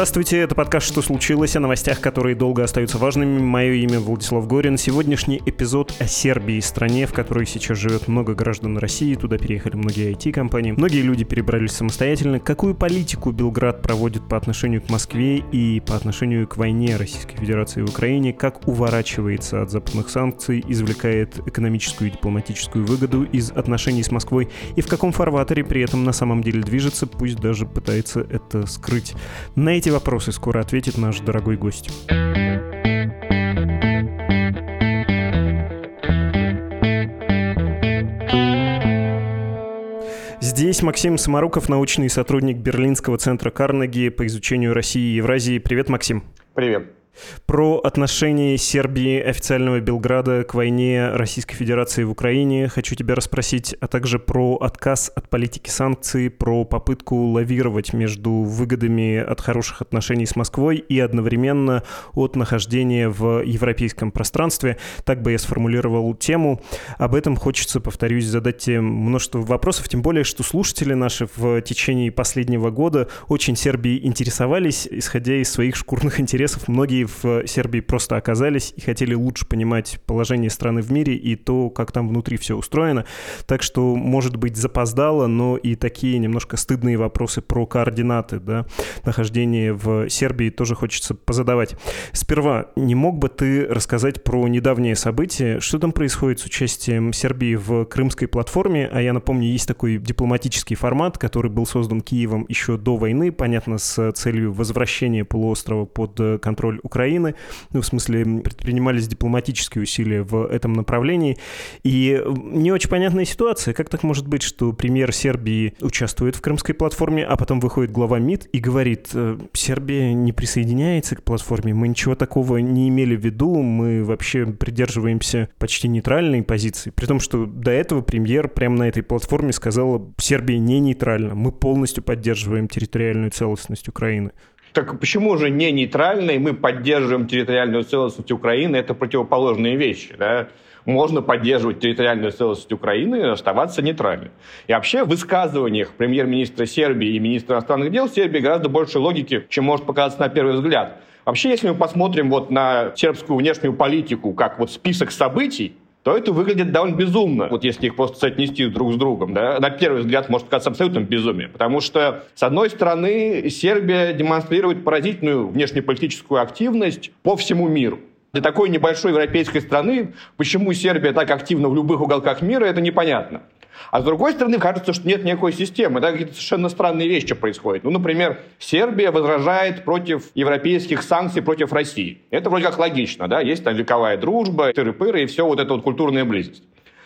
Здравствуйте, это подкаст «Что случилось?» о новостях, которые долго остаются важными. Мое имя Владислав Горин. Сегодняшний эпизод о Сербии, стране, в которой сейчас живет много граждан России. Туда переехали многие IT-компании. Многие люди перебрались самостоятельно. Какую политику Белград проводит по отношению к Москве и по отношению к войне Российской Федерации в Украине? Как уворачивается от западных санкций, извлекает экономическую и дипломатическую выгоду из отношений с Москвой? И в каком фарватере при этом на самом деле движется, пусть даже пытается это скрыть? На на эти вопросы скоро ответит наш дорогой гость. Здесь Максим Самаруков, научный сотрудник Берлинского центра Карнеги по изучению России и Евразии. Привет, Максим. Привет. Про отношение Сербии, официального Белграда к войне Российской Федерации в Украине хочу тебя расспросить, а также про отказ от политики санкций, про попытку лавировать между выгодами от хороших отношений с Москвой и одновременно от нахождения в европейском пространстве. Так бы я сформулировал тему. Об этом хочется, повторюсь, задать тебе множество вопросов, тем более, что слушатели наши в течение последнего года очень Сербией интересовались, исходя из своих шкурных интересов. Многие в Сербии просто оказались и хотели лучше понимать положение страны в мире и то, как там внутри все устроено. Так что, может быть, запоздало, но и такие немножко стыдные вопросы про координаты, да, нахождения в Сербии тоже хочется позадавать. Сперва, не мог бы ты рассказать про недавние события? Что там происходит с участием Сербии в крымской платформе? А я напомню, есть такой дипломатический формат, который был создан Киевом еще до войны, понятно, с целью возвращения полуострова под контроль ну, в смысле, предпринимались дипломатические усилия в этом направлении. И не очень понятная ситуация. Как так может быть, что премьер Сербии участвует в крымской платформе, а потом выходит глава МИД и говорит, «Э, Сербия не присоединяется к платформе, мы ничего такого не имели в виду, мы вообще придерживаемся почти нейтральной позиции. При том, что до этого премьер прямо на этой платформе сказала, Сербия не нейтральна, мы полностью поддерживаем территориальную целостность Украины. Так почему же не нейтральные мы поддерживаем территориальную целостность Украины? Это противоположные вещи. Да? Можно поддерживать территориальную целостность Украины и оставаться нейтральным. И вообще в высказываниях премьер-министра Сербии и министра иностранных дел Сербии гораздо больше логики, чем может показаться на первый взгляд. Вообще, если мы посмотрим вот на сербскую внешнюю политику как вот список событий, то это выглядит довольно безумно, вот если их просто соотнести друг с другом. Да? На первый взгляд может казаться абсолютным безумием, потому что, с одной стороны, Сербия демонстрирует поразительную внешнеполитическую активность по всему миру. Для такой небольшой европейской страны, почему Сербия так активна в любых уголках мира, это непонятно. А с другой стороны, кажется, что нет никакой системы, да, какие-то совершенно странные вещи происходят. Ну, например, Сербия возражает против европейских санкций против России. Это вроде как логично, да, есть там вековая дружба, тыры-пыры и все вот эта вот культурная близость.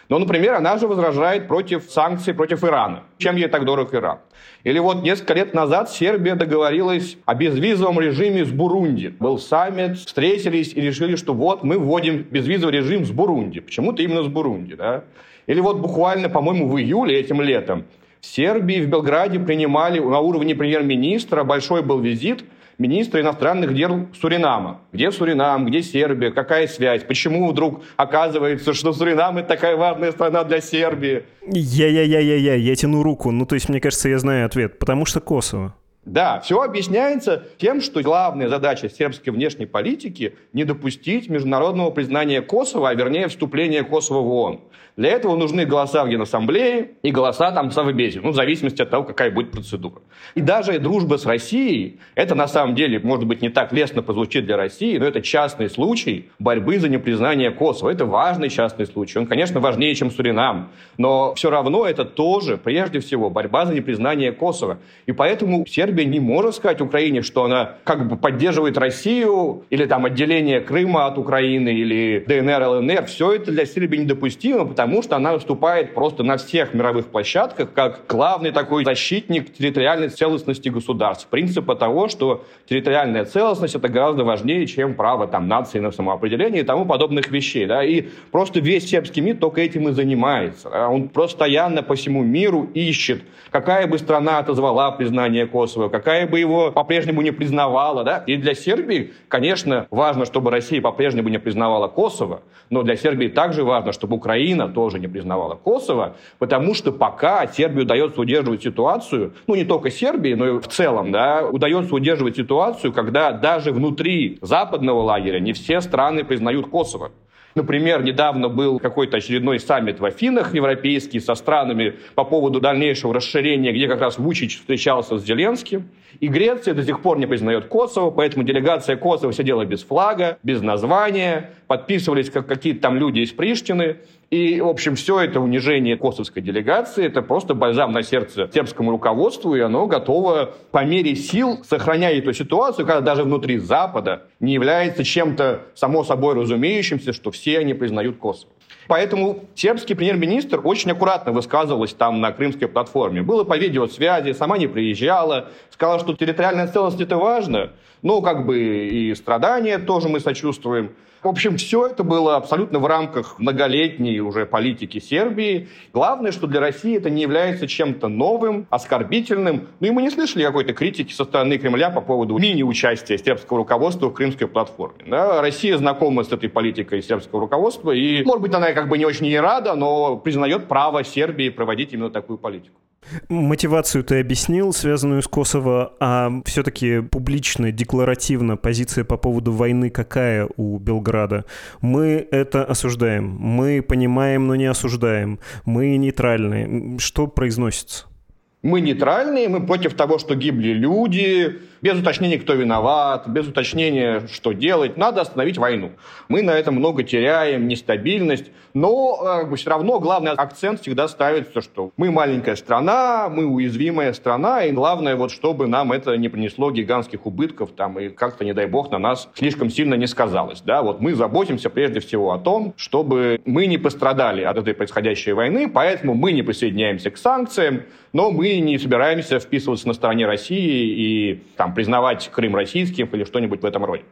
Но, например, она же возражает против санкций против Ирана. Чем ей так дорог Иран? Или вот несколько лет назад Сербия договорилась о безвизовом режиме с Бурунди. Был саммит, встретились и решили, что вот мы вводим безвизовый режим с Бурунди. Почему-то именно с Бурунди. Да? Или вот буквально, по-моему, в июле этим летом в Сербии, в Белграде принимали на уровне премьер-министра, большой был визит министра иностранных дел Суринама. Где Суринам, где Сербия, какая связь? Почему вдруг оказывается, что Суринам это такая важная страна для Сербии? Я-я-я-я-я, я тяну руку. Ну, то есть, мне кажется, я знаю ответ. Потому что Косово. Да, все объясняется тем, что главная задача сербской внешней политики – не допустить международного признания Косово, а вернее вступления Косово в ООН. Для этого нужны голоса в Генассамблее и голоса там в Совбезе, ну, в зависимости от того, какая будет процедура. И даже дружба с Россией, это на самом деле, может быть, не так лестно прозвучит для России, но это частный случай борьбы за непризнание Косово. Это важный частный случай. Он, конечно, важнее, чем Суринам, но все равно это тоже, прежде всего, борьба за непризнание Косово. И поэтому Сербия не может сказать Украине, что она как бы поддерживает Россию или там отделение Крыма от Украины или ДНР, ЛНР. Все это для Сербии недопустимо, потому потому что она выступает просто на всех мировых площадках как главный такой защитник территориальной целостности государств. Принципа того, что территориальная целостность это гораздо важнее, чем право там, нации на самоопределение и тому подобных вещей. Да? И просто весь сербский мир только этим и занимается. Да? Он постоянно по всему миру ищет, какая бы страна отозвала признание Косово, какая бы его по-прежнему не признавала. Да? И для Сербии, конечно, важно, чтобы Россия по-прежнему не признавала Косово, но для Сербии также важно, чтобы Украина тоже не признавала Косово, потому что пока Сербии удается удерживать ситуацию, ну не только Сербии, но и в целом, да, удается удерживать ситуацию, когда даже внутри западного лагеря не все страны признают Косово. Например, недавно был какой-то очередной саммит в Афинах европейский со странами по поводу дальнейшего расширения, где как раз Вучич встречался с Зеленским. И Греция до сих пор не признает Косово, поэтому делегация Косово сидела без флага, без названия, подписывались как какие-то там люди из Приштины. И, в общем, все это унижение косовской делегации, это просто бальзам на сердце сербскому руководству, и оно готово по мере сил, сохраняя эту ситуацию, когда даже внутри Запада не является чем-то само собой разумеющимся, что все они признают Косово. Поэтому сербский премьер-министр очень аккуратно высказывалась там на крымской платформе. Было по видеосвязи, сама не приезжала, сказала, что территориальная целостность это важно, но как бы и страдания тоже мы сочувствуем. В общем, все это было абсолютно в рамках многолетней уже политики Сербии. Главное, что для России это не является чем-то новым, оскорбительным. Ну и мы не слышали какой-то критики со стороны Кремля по поводу мини-участия сербского руководства в крымской платформе. Да, Россия знакома с этой политикой сербского руководства, и, может быть, она как бы не очень ей рада, но признает право Сербии проводить именно такую политику. Мотивацию ты объяснил, связанную с Косово, а все-таки публично, декларативно позиция по поводу войны какая у Белграда? Мы это осуждаем, мы понимаем, но не осуждаем, мы нейтральны. Что произносится? Мы нейтральные, мы против того, что гибли люди, без уточнения, кто виноват, без уточнения, что делать. Надо остановить войну. Мы на этом много теряем, нестабильность, но как бы, все равно главный акцент всегда ставится, что мы маленькая страна, мы уязвимая страна, и главное, вот, чтобы нам это не принесло гигантских убытков, там, и как-то, не дай бог, на нас слишком сильно не сказалось. Да? Вот мы заботимся прежде всего о том, чтобы мы не пострадали от этой происходящей войны, поэтому мы не присоединяемся к санкциям, но мы не собираемся вписываться на стороне России и там, признавать Крым российским или что-нибудь в этом роде.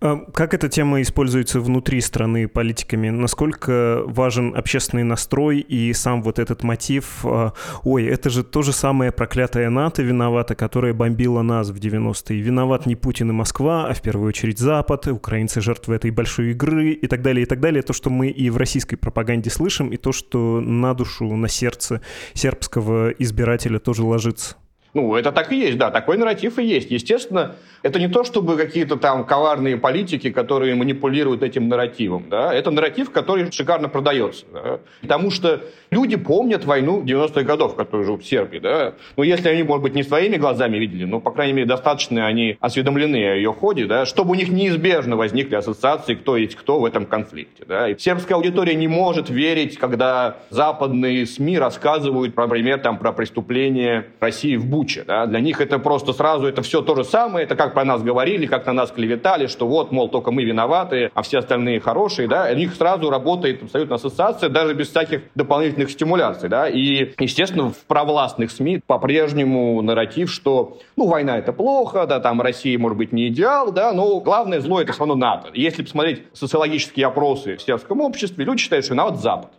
А как эта тема используется внутри страны политиками? Насколько важен общественный настрой и сам вот этот мотив а, «Ой, это же то же самое проклятое НАТО виновато, которое бомбило нас в 90-е. Виноват не Путин и Москва, а в первую очередь Запад, украинцы жертвы этой большой игры» и так далее, и так далее. То, что мы и в российской пропаганде слышим, и то, что на душу, на сердце сербского избирателя тоже ложится. Ну, это так и есть, да, такой нарратив и есть. Естественно, это не то, чтобы какие-то там коварные политики, которые манипулируют этим нарративом. Да? Это нарратив, который шикарно продается. Да? Потому что люди помнят войну 90-х годов, которую живут в Сербии. Да? Ну, если они, может быть, не своими глазами видели, но, по крайней мере, достаточно они осведомлены о ее ходе, да? чтобы у них неизбежно возникли ассоциации, кто есть кто в этом конфликте. Да? И сербская аудитория не может верить, когда западные СМИ рассказывают, например, там, про преступления России в Буче. Да? Для них это просто сразу, это все то же самое, это как про нас говорили, как на нас клеветали, что вот, мол, только мы виноваты, а все остальные хорошие, да, у них сразу работает абсолютно ассоциация, даже без всяких дополнительных стимуляций, да, и, естественно, в провластных СМИ по-прежнему нарратив, что, ну, война это плохо, да, там Россия, может быть, не идеал, да, но главное зло это все равно НАТО. Если посмотреть социологические опросы в сербском обществе, люди считают, что виноват Запад.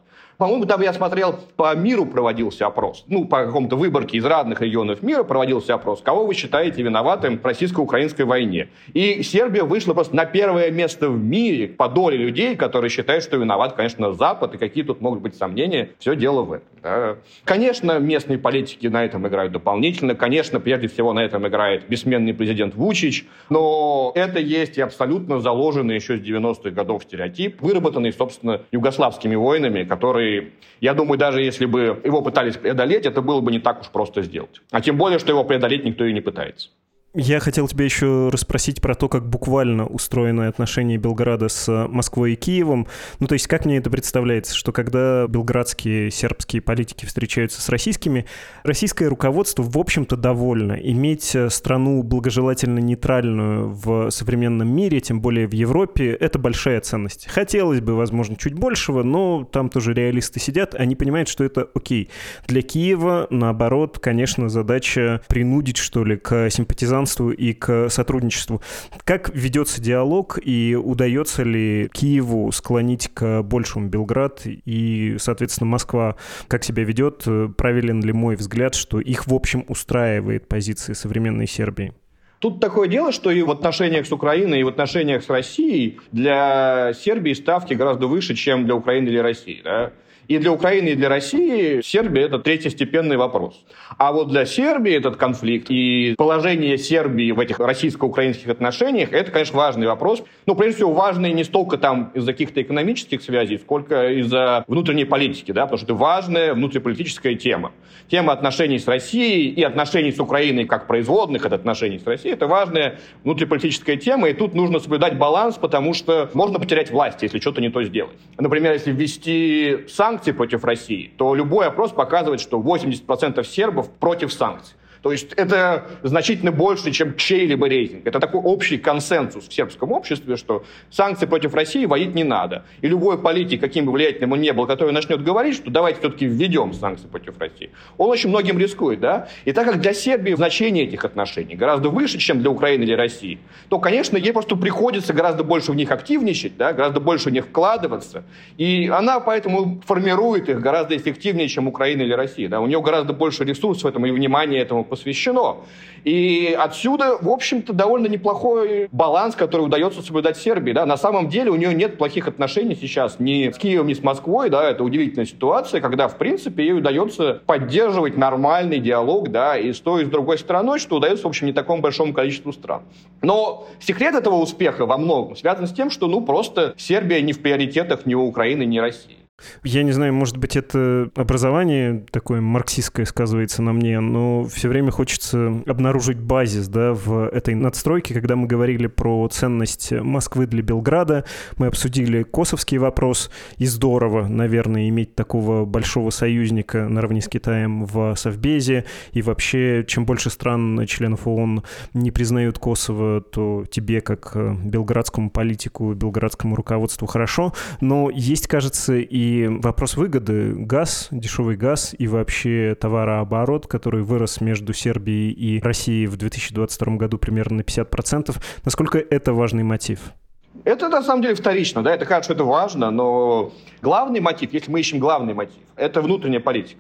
По-моему, там я смотрел, по миру проводился опрос. Ну, по какому-то выборке из разных регионов мира проводился опрос. Кого вы считаете виноватым в российско-украинской войне? И Сербия вышла просто на первое место в мире по доле людей, которые считают, что виноват, конечно, Запад. И какие тут могут быть сомнения? Все дело в этом. Да. Конечно, местные политики на этом играют дополнительно. Конечно, прежде всего на этом играет бессменный президент Вучич. Но это есть и абсолютно заложенный еще с 90-х годов стереотип, выработанный, собственно, югославскими войнами, которые я думаю, даже если бы его пытались преодолеть, это было бы не так уж просто сделать. А тем более, что его преодолеть никто и не пытается. Я хотел тебя еще расспросить про то, как буквально устроены отношения Белграда с Москвой и Киевом. Ну, то есть, как мне это представляется, что когда белградские сербские политики встречаются с российскими, российское руководство, в общем-то, довольно. Иметь страну благожелательно нейтральную в современном мире, тем более в Европе, это большая ценность. Хотелось бы, возможно, чуть большего, но там тоже реалисты сидят, они понимают, что это окей. Для Киева, наоборот, конечно, задача принудить, что ли, к симпатизантам гражданству и к сотрудничеству. Как ведется диалог и удается ли Киеву склонить к большему Белград и, соответственно, Москва как себя ведет? Правилен ли мой взгляд, что их, в общем, устраивает позиции современной Сербии? Тут такое дело, что и в отношениях с Украиной, и в отношениях с Россией для Сербии ставки гораздо выше, чем для Украины или России. Да? И для Украины, и для России Сербия – это третьестепенный вопрос. А вот для Сербии этот конфликт и положение Сербии в этих российско-украинских отношениях – это, конечно, важный вопрос. Но, прежде всего, важный не столько там из-за каких-то экономических связей, сколько из-за внутренней политики, да, потому что это важная внутриполитическая тема. Тема отношений с Россией и отношений с Украиной как производных от отношений с Россией – это важная внутриполитическая тема, и тут нужно соблюдать баланс, потому что можно потерять власть, если что-то не то сделать. Например, если ввести санкции, санкций против России, то любой опрос показывает, что 80% сербов против санкций. То есть это значительно больше, чем чей-либо рейтинг. Это такой общий консенсус в сербском обществе, что санкции против России вводить не надо. И любой политик, каким бы влиятельным он ни был, который начнет говорить, что давайте все-таки введем санкции против России, он очень многим рискует. Да? И так как для Сербии значение этих отношений гораздо выше, чем для Украины или России, то, конечно, ей просто приходится гораздо больше в них активничать, да? гораздо больше в них вкладываться. И она поэтому формирует их гораздо эффективнее, чем Украина или Россия. Да? У нее гораздо больше ресурсов этому и внимания этому посвящено. И отсюда, в общем-то, довольно неплохой баланс, который удается соблюдать Сербии. Да? На самом деле у нее нет плохих отношений сейчас ни с Киевом, ни с Москвой. Да? Это удивительная ситуация, когда, в принципе, ей удается поддерживать нормальный диалог да, и с той, и с другой стороной, что удается, в общем, не такому большому количеству стран. Но секрет этого успеха во многом связан с тем, что ну, просто Сербия не в приоритетах ни у Украины, ни России. Я не знаю, может быть, это образование такое марксистское сказывается на мне, но все время хочется обнаружить базис да, в этой надстройке. Когда мы говорили про ценность Москвы для Белграда, мы обсудили косовский вопрос, и здорово, наверное, иметь такого большого союзника наравне с Китаем в Совбезе, и вообще, чем больше стран, членов ООН не признают Косово, то тебе, как белградскому политику, белградскому руководству хорошо, но есть, кажется, и вопрос выгоды. Газ, дешевый газ и вообще товарооборот, который вырос между Сербией и Россией в 2022 году примерно на 50%. Насколько это важный мотив? Это на самом деле вторично, да, это что это важно, но главный мотив, если мы ищем главный мотив, это внутренняя политика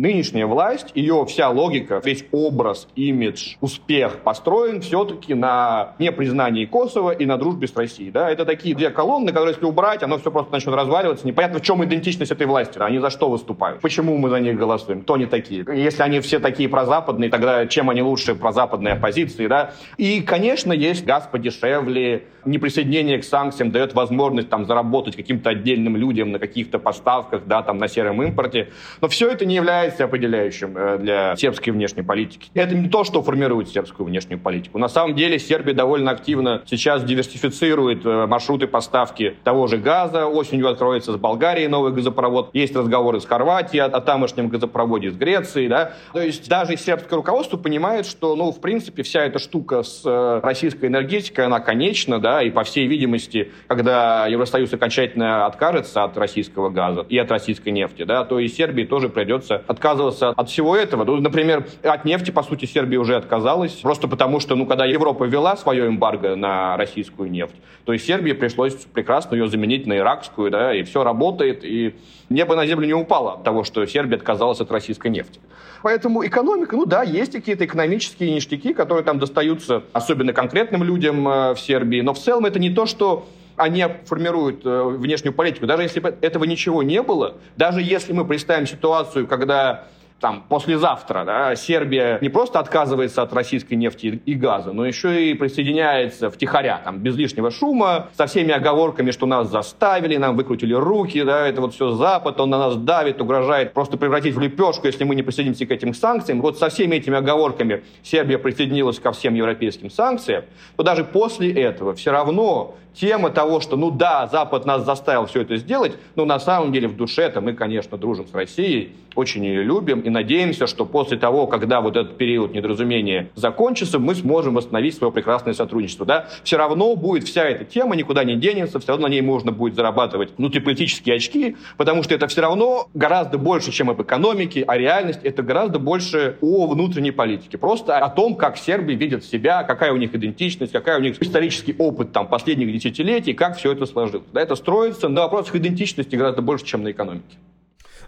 нынешняя власть, ее вся логика, весь образ, имидж, успех построен все-таки на непризнании Косово и на дружбе с Россией. Да? Это такие две колонны, которые если убрать, оно все просто начнет разваливаться. Непонятно, в чем идентичность этой власти. Они за что выступают? Почему мы за них голосуем? Кто они такие? Если они все такие прозападные, тогда чем они лучше прозападной оппозиции? Да? И, конечно, есть газ подешевле, неприсоединение к санкциям дает возможность там, заработать каким-то отдельным людям на каких-то поставках, да, там, на сером импорте. Но все это не является является определяющим э, для сербской внешней политики. Это не то, что формирует сербскую внешнюю политику. На самом деле Сербия довольно активно сейчас диверсифицирует э, маршруты поставки того же газа. Осенью откроется с Болгарией новый газопровод. Есть разговоры с Хорватией о, о тамошнем газопроводе с Грецией. Да? То есть даже сербское руководство понимает, что, ну, в принципе, вся эта штука с э, российской энергетикой, она конечна, да, и по всей видимости, когда Евросоюз окончательно откажется от российского газа и от российской нефти, да, то и Сербии тоже придется отказываться от всего этого. Ну, например, от нефти, по сути, Сербия уже отказалась, просто потому что, ну, когда Европа ввела свое эмбарго на российскую нефть, то и Сербии пришлось прекрасно ее заменить на иракскую, да, и все работает, и небо на землю не упало от того, что Сербия отказалась от российской нефти. Поэтому экономика, ну да, есть какие-то экономические ништяки, которые там достаются особенно конкретным людям э, в Сербии, но в целом это не то, что они формируют э, внешнюю политику. Даже если бы этого ничего не было, даже если мы представим ситуацию, когда там, послезавтра да, Сербия не просто отказывается от российской нефти и газа, но еще и присоединяется втихаря, там, без лишнего шума, со всеми оговорками, что нас заставили, нам выкрутили руки, да, это вот все Запад, он на нас давит, угрожает просто превратить в лепешку, если мы не присоединимся к этим санкциям. Вот со всеми этими оговорками Сербия присоединилась ко всем европейским санкциям, то даже после этого все равно тема того, что, ну да, Запад нас заставил все это сделать, но на самом деле в душе-то мы, конечно, дружим с Россией, очень ее любим и надеемся, что после того, когда вот этот период недоразумения закончится, мы сможем восстановить свое прекрасное сотрудничество. Да? Все равно будет вся эта тема, никуда не денется, все равно на ней можно будет зарабатывать внутриполитические очки, потому что это все равно гораздо больше, чем об экономике, а реальность это гораздо больше о внутренней политике. Просто о том, как Сербия видит себя, какая у них идентичность, какая у них исторический опыт там, последних десятилетий, как все это сложилось. Да, это строится на вопросах идентичности гораздо больше, чем на экономике.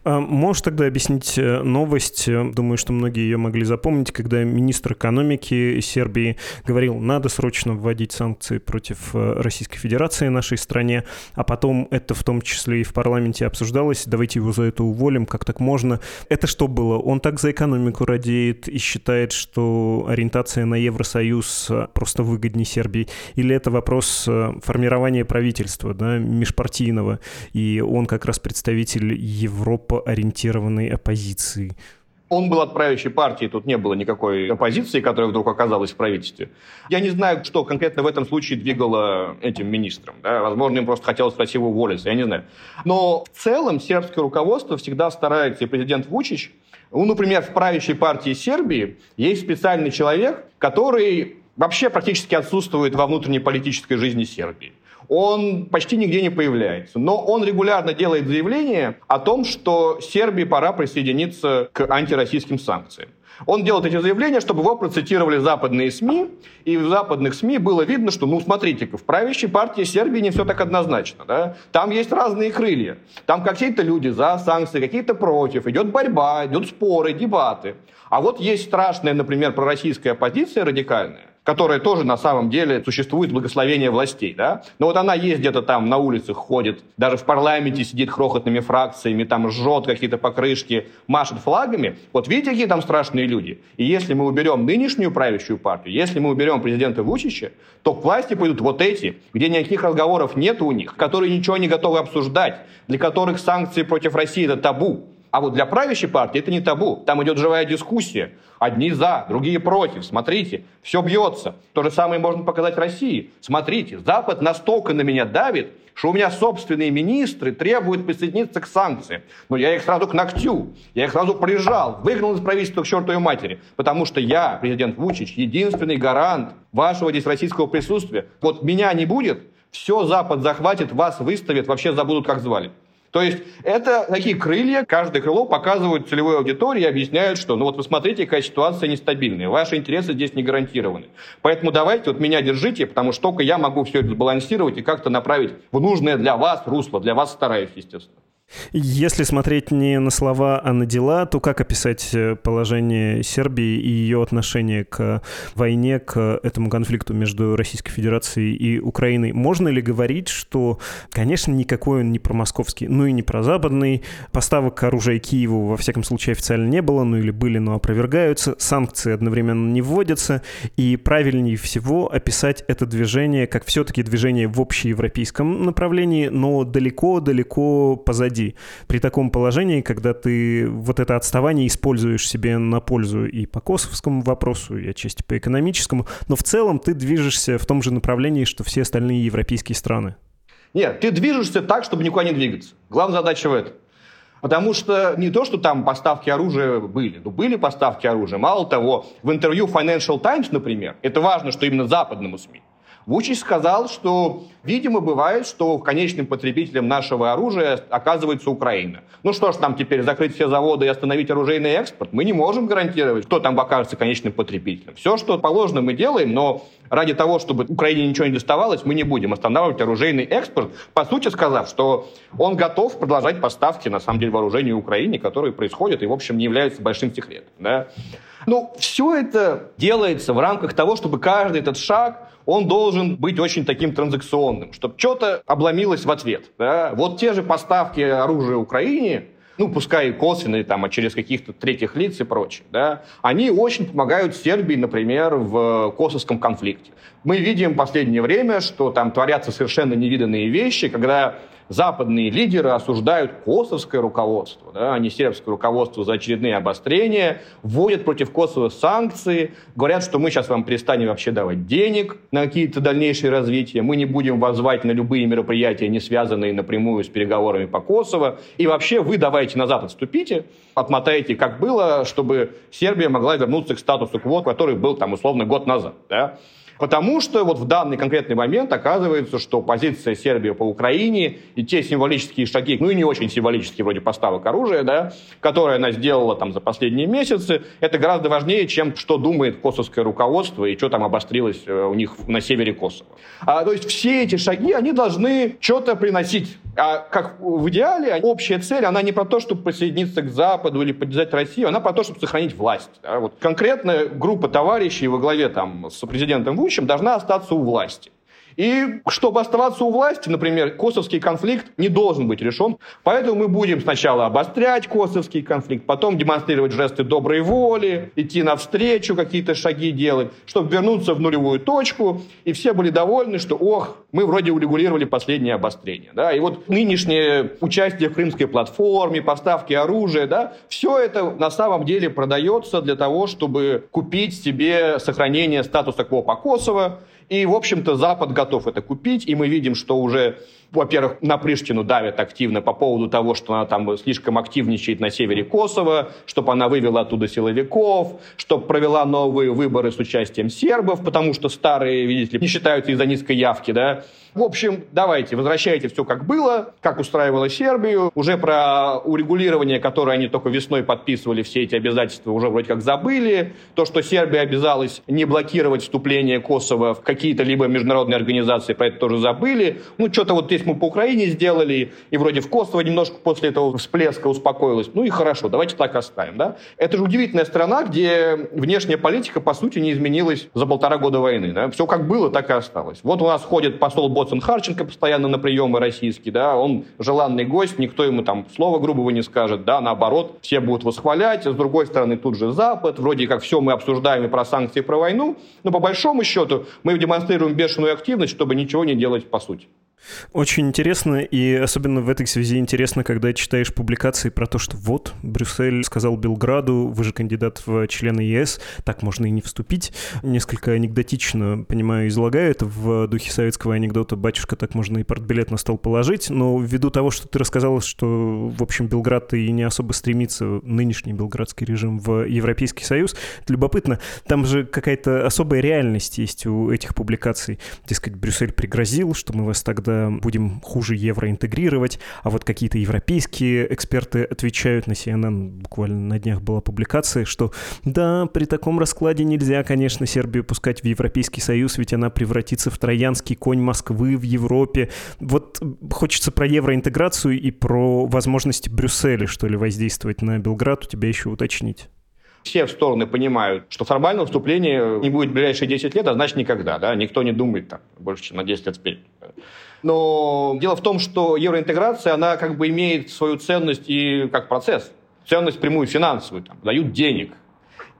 А можешь тогда объяснить э, новость? Думаю, что многие ее могли запомнить, когда министр экономики Сербии говорил, надо срочно вводить санкции против э, Российской Федерации нашей стране, а потом это в том числе и в парламенте обсуждалось, давайте его за это уволим, как так можно. Это что было? Он так за экономику радеет и считает, что ориентация на Евросоюз э, просто выгоднее Сербии? Или это вопрос формирования правительства, да, межпартийного, и он как раз представитель Европы ориентированной оппозиции. Он был от правящей партии, тут не было никакой оппозиции, которая вдруг оказалась в правительстве. Я не знаю, что конкретно в этом случае двигало этим министром. Да? Возможно, им просто хотелось красиво уволиться, я не знаю. Но в целом сербское руководство всегда старается, и президент Вучич, ну, например, в правящей партии Сербии есть специальный человек, который вообще практически отсутствует во внутренней политической жизни Сербии он почти нигде не появляется. Но он регулярно делает заявление о том, что Сербии пора присоединиться к антироссийским санкциям. Он делает эти заявления, чтобы его процитировали западные СМИ, и в западных СМИ было видно, что, ну, смотрите, в правящей партии Сербии не все так однозначно, да? Там есть разные крылья. Там какие-то люди за санкции, какие-то против, идет борьба, идут споры, дебаты. А вот есть страшная, например, пророссийская оппозиция радикальная, которая тоже на самом деле существует благословение властей, да? Но вот она есть где-то там на улицах, ходит, даже в парламенте сидит крохотными фракциями, там жжет какие-то покрышки, машет флагами. Вот видите, какие там страшные люди. И если мы уберем нынешнюю правящую партию, если мы уберем президента Вучича, то к власти пойдут вот эти, где никаких разговоров нет у них, которые ничего не готовы обсуждать, для которых санкции против России это табу. А вот для правящей партии это не табу. Там идет живая дискуссия. Одни за, другие против. Смотрите, все бьется. То же самое можно показать России. Смотрите, Запад настолько на меня давит, что у меня собственные министры требуют присоединиться к санкциям. Но я их сразу к ногтю, я их сразу прижал, выгнал из правительства к чертовой матери. Потому что я, президент Вучич, единственный гарант вашего здесь российского присутствия. Вот меня не будет, все Запад захватит, вас выставит, вообще забудут, как звали. То есть это такие крылья, каждое крыло показывают целевой аудитории и объясняют, что ну вот вы смотрите, какая ситуация нестабильная, ваши интересы здесь не гарантированы. Поэтому давайте вот меня держите, потому что только я могу все это сбалансировать и как-то направить в нужное для вас русло, для вас стараюсь, естественно. Если смотреть не на слова, а на дела, то как описать э, положение Сербии и ее отношение к войне, к этому конфликту между Российской Федерацией и Украиной? Можно ли говорить, что, конечно, никакой он не промосковский, ну и не прозападный, поставок оружия Киеву, во всяком случае, официально не было, ну или были, но опровергаются, санкции одновременно не вводятся, и правильнее всего описать это движение как все-таки движение в общеевропейском направлении, но далеко-далеко позади люди при таком положении, когда ты вот это отставание используешь себе на пользу и по косовскому вопросу, и отчасти по экономическому, но в целом ты движешься в том же направлении, что все остальные европейские страны. Нет, ты движешься так, чтобы никуда не двигаться. Главная задача в этом. Потому что не то, что там поставки оружия были, но были поставки оружия. Мало того, в интервью Financial Times, например, это важно, что именно западному СМИ, Вучич сказал, что, видимо, бывает, что конечным потребителем нашего оружия оказывается Украина. Ну что ж, нам теперь закрыть все заводы и остановить оружейный экспорт? Мы не можем гарантировать, кто там окажется конечным потребителем. Все, что положено, мы делаем, но ради того, чтобы Украине ничего не доставалось, мы не будем останавливать оружейный экспорт, по сути сказав, что он готов продолжать поставки, на самом деле, вооружений Украине, которые происходят и, в общем, не являются большим секретом. Да? Ну, все это делается в рамках того, чтобы каждый этот шаг он должен быть очень таким транзакционным, чтобы что-то обломилось в ответ. Да? Вот те же поставки оружия Украине, ну, пускай косвенные, там, а через каких-то третьих лиц и прочее, да, они очень помогают Сербии, например, в косовском конфликте. Мы видим в последнее время, что там творятся совершенно невиданные вещи, когда западные лидеры осуждают косовское руководство, да, а не сербское руководство за очередные обострения, вводят против Косово санкции, говорят, что мы сейчас вам перестанем вообще давать денег на какие-то дальнейшие развития, мы не будем вас звать на любые мероприятия, не связанные напрямую с переговорами по Косово, и вообще вы давайте назад отступите, отмотайте, как было, чтобы Сербия могла вернуться к статусу кво, который был там условно год назад. Да? Потому что вот в данный конкретный момент оказывается, что позиция Сербии по Украине и те символические шаги, ну и не очень символические вроде поставок оружия, да, которые она сделала там за последние месяцы, это гораздо важнее, чем что думает косовское руководство и что там обострилось э, у них на севере Косово. А, то есть все эти шаги, они должны что-то приносить а как в идеале общая цель, она не про то, чтобы присоединиться к Западу или поддержать Россию, она про то, чтобы сохранить власть. Да? Вот конкретно группа товарищей во главе там, с президентом Вучем должна остаться у власти. И чтобы оставаться у власти, например, косовский конфликт не должен быть решен. Поэтому мы будем сначала обострять косовский конфликт, потом демонстрировать жесты доброй воли, идти навстречу, какие-то шаги делать, чтобы вернуться в нулевую точку. И все были довольны, что, ох, мы вроде урегулировали последнее обострение. Да? И вот нынешнее участие в Крымской платформе, поставки оружия, да, все это на самом деле продается для того, чтобы купить себе сохранение статуса кво по Косово, и, в общем-то, Запад готов это купить, и мы видим, что уже, во-первых, на Приштину давят активно по поводу того, что она там слишком активничает на севере Косово, чтобы она вывела оттуда силовиков, чтобы провела новые выборы с участием сербов, потому что старые, видите ли, не считаются из-за низкой явки, да, в общем, давайте, возвращайте все как было, как устраивало Сербию. Уже про урегулирование, которое они только весной подписывали, все эти обязательства уже вроде как забыли. То, что Сербия обязалась не блокировать вступление Косово в какие-то либо международные организации, про это тоже забыли. Ну, что-то вот здесь мы по Украине сделали, и вроде в Косово немножко после этого всплеска успокоилось. Ну и хорошо, давайте так оставим, да? Это же удивительная страна, где внешняя политика, по сути, не изменилась за полтора года войны, да? Все как было, так и осталось. Вот у нас ходит посол Боцман Харченко постоянно на приемы российские, да, он желанный гость, никто ему там слова грубого не скажет, да, наоборот, все будут восхвалять, с другой стороны тут же Запад, вроде как все мы обсуждаем и про санкции, и про войну, но по большому счету мы демонстрируем бешеную активность, чтобы ничего не делать по сути. Очень интересно, и особенно в этой связи интересно, когда читаешь публикации про то, что вот, Брюссель сказал Белграду, вы же кандидат в члены ЕС, так можно и не вступить. Несколько анекдотично, понимаю, излагаю это в духе советского анекдота «Батюшка, так можно и портбилет на стол положить», но ввиду того, что ты рассказал, что, в общем, Белград и не особо стремится, нынешний белградский режим, в Европейский Союз, это любопытно. Там же какая-то особая реальность есть у этих публикаций. Дескать, Брюссель пригрозил, что мы вас тогда что будем хуже евро интегрировать, а вот какие-то европейские эксперты отвечают на CNN, буквально на днях была публикация, что да, при таком раскладе нельзя, конечно, Сербию пускать в Европейский Союз, ведь она превратится в троянский конь Москвы в Европе. Вот хочется про евроинтеграцию и про возможности Брюсселя, что ли, воздействовать на Белград у тебя еще уточнить все стороны понимают, что формального вступления не будет в ближайшие 10 лет, а значит никогда. Да? Никто не думает там, больше, чем на 10 лет вперед. Но дело в том, что евроинтеграция, она как бы имеет свою ценность и как процесс. Ценность прямую финансовую. Там, дают денег.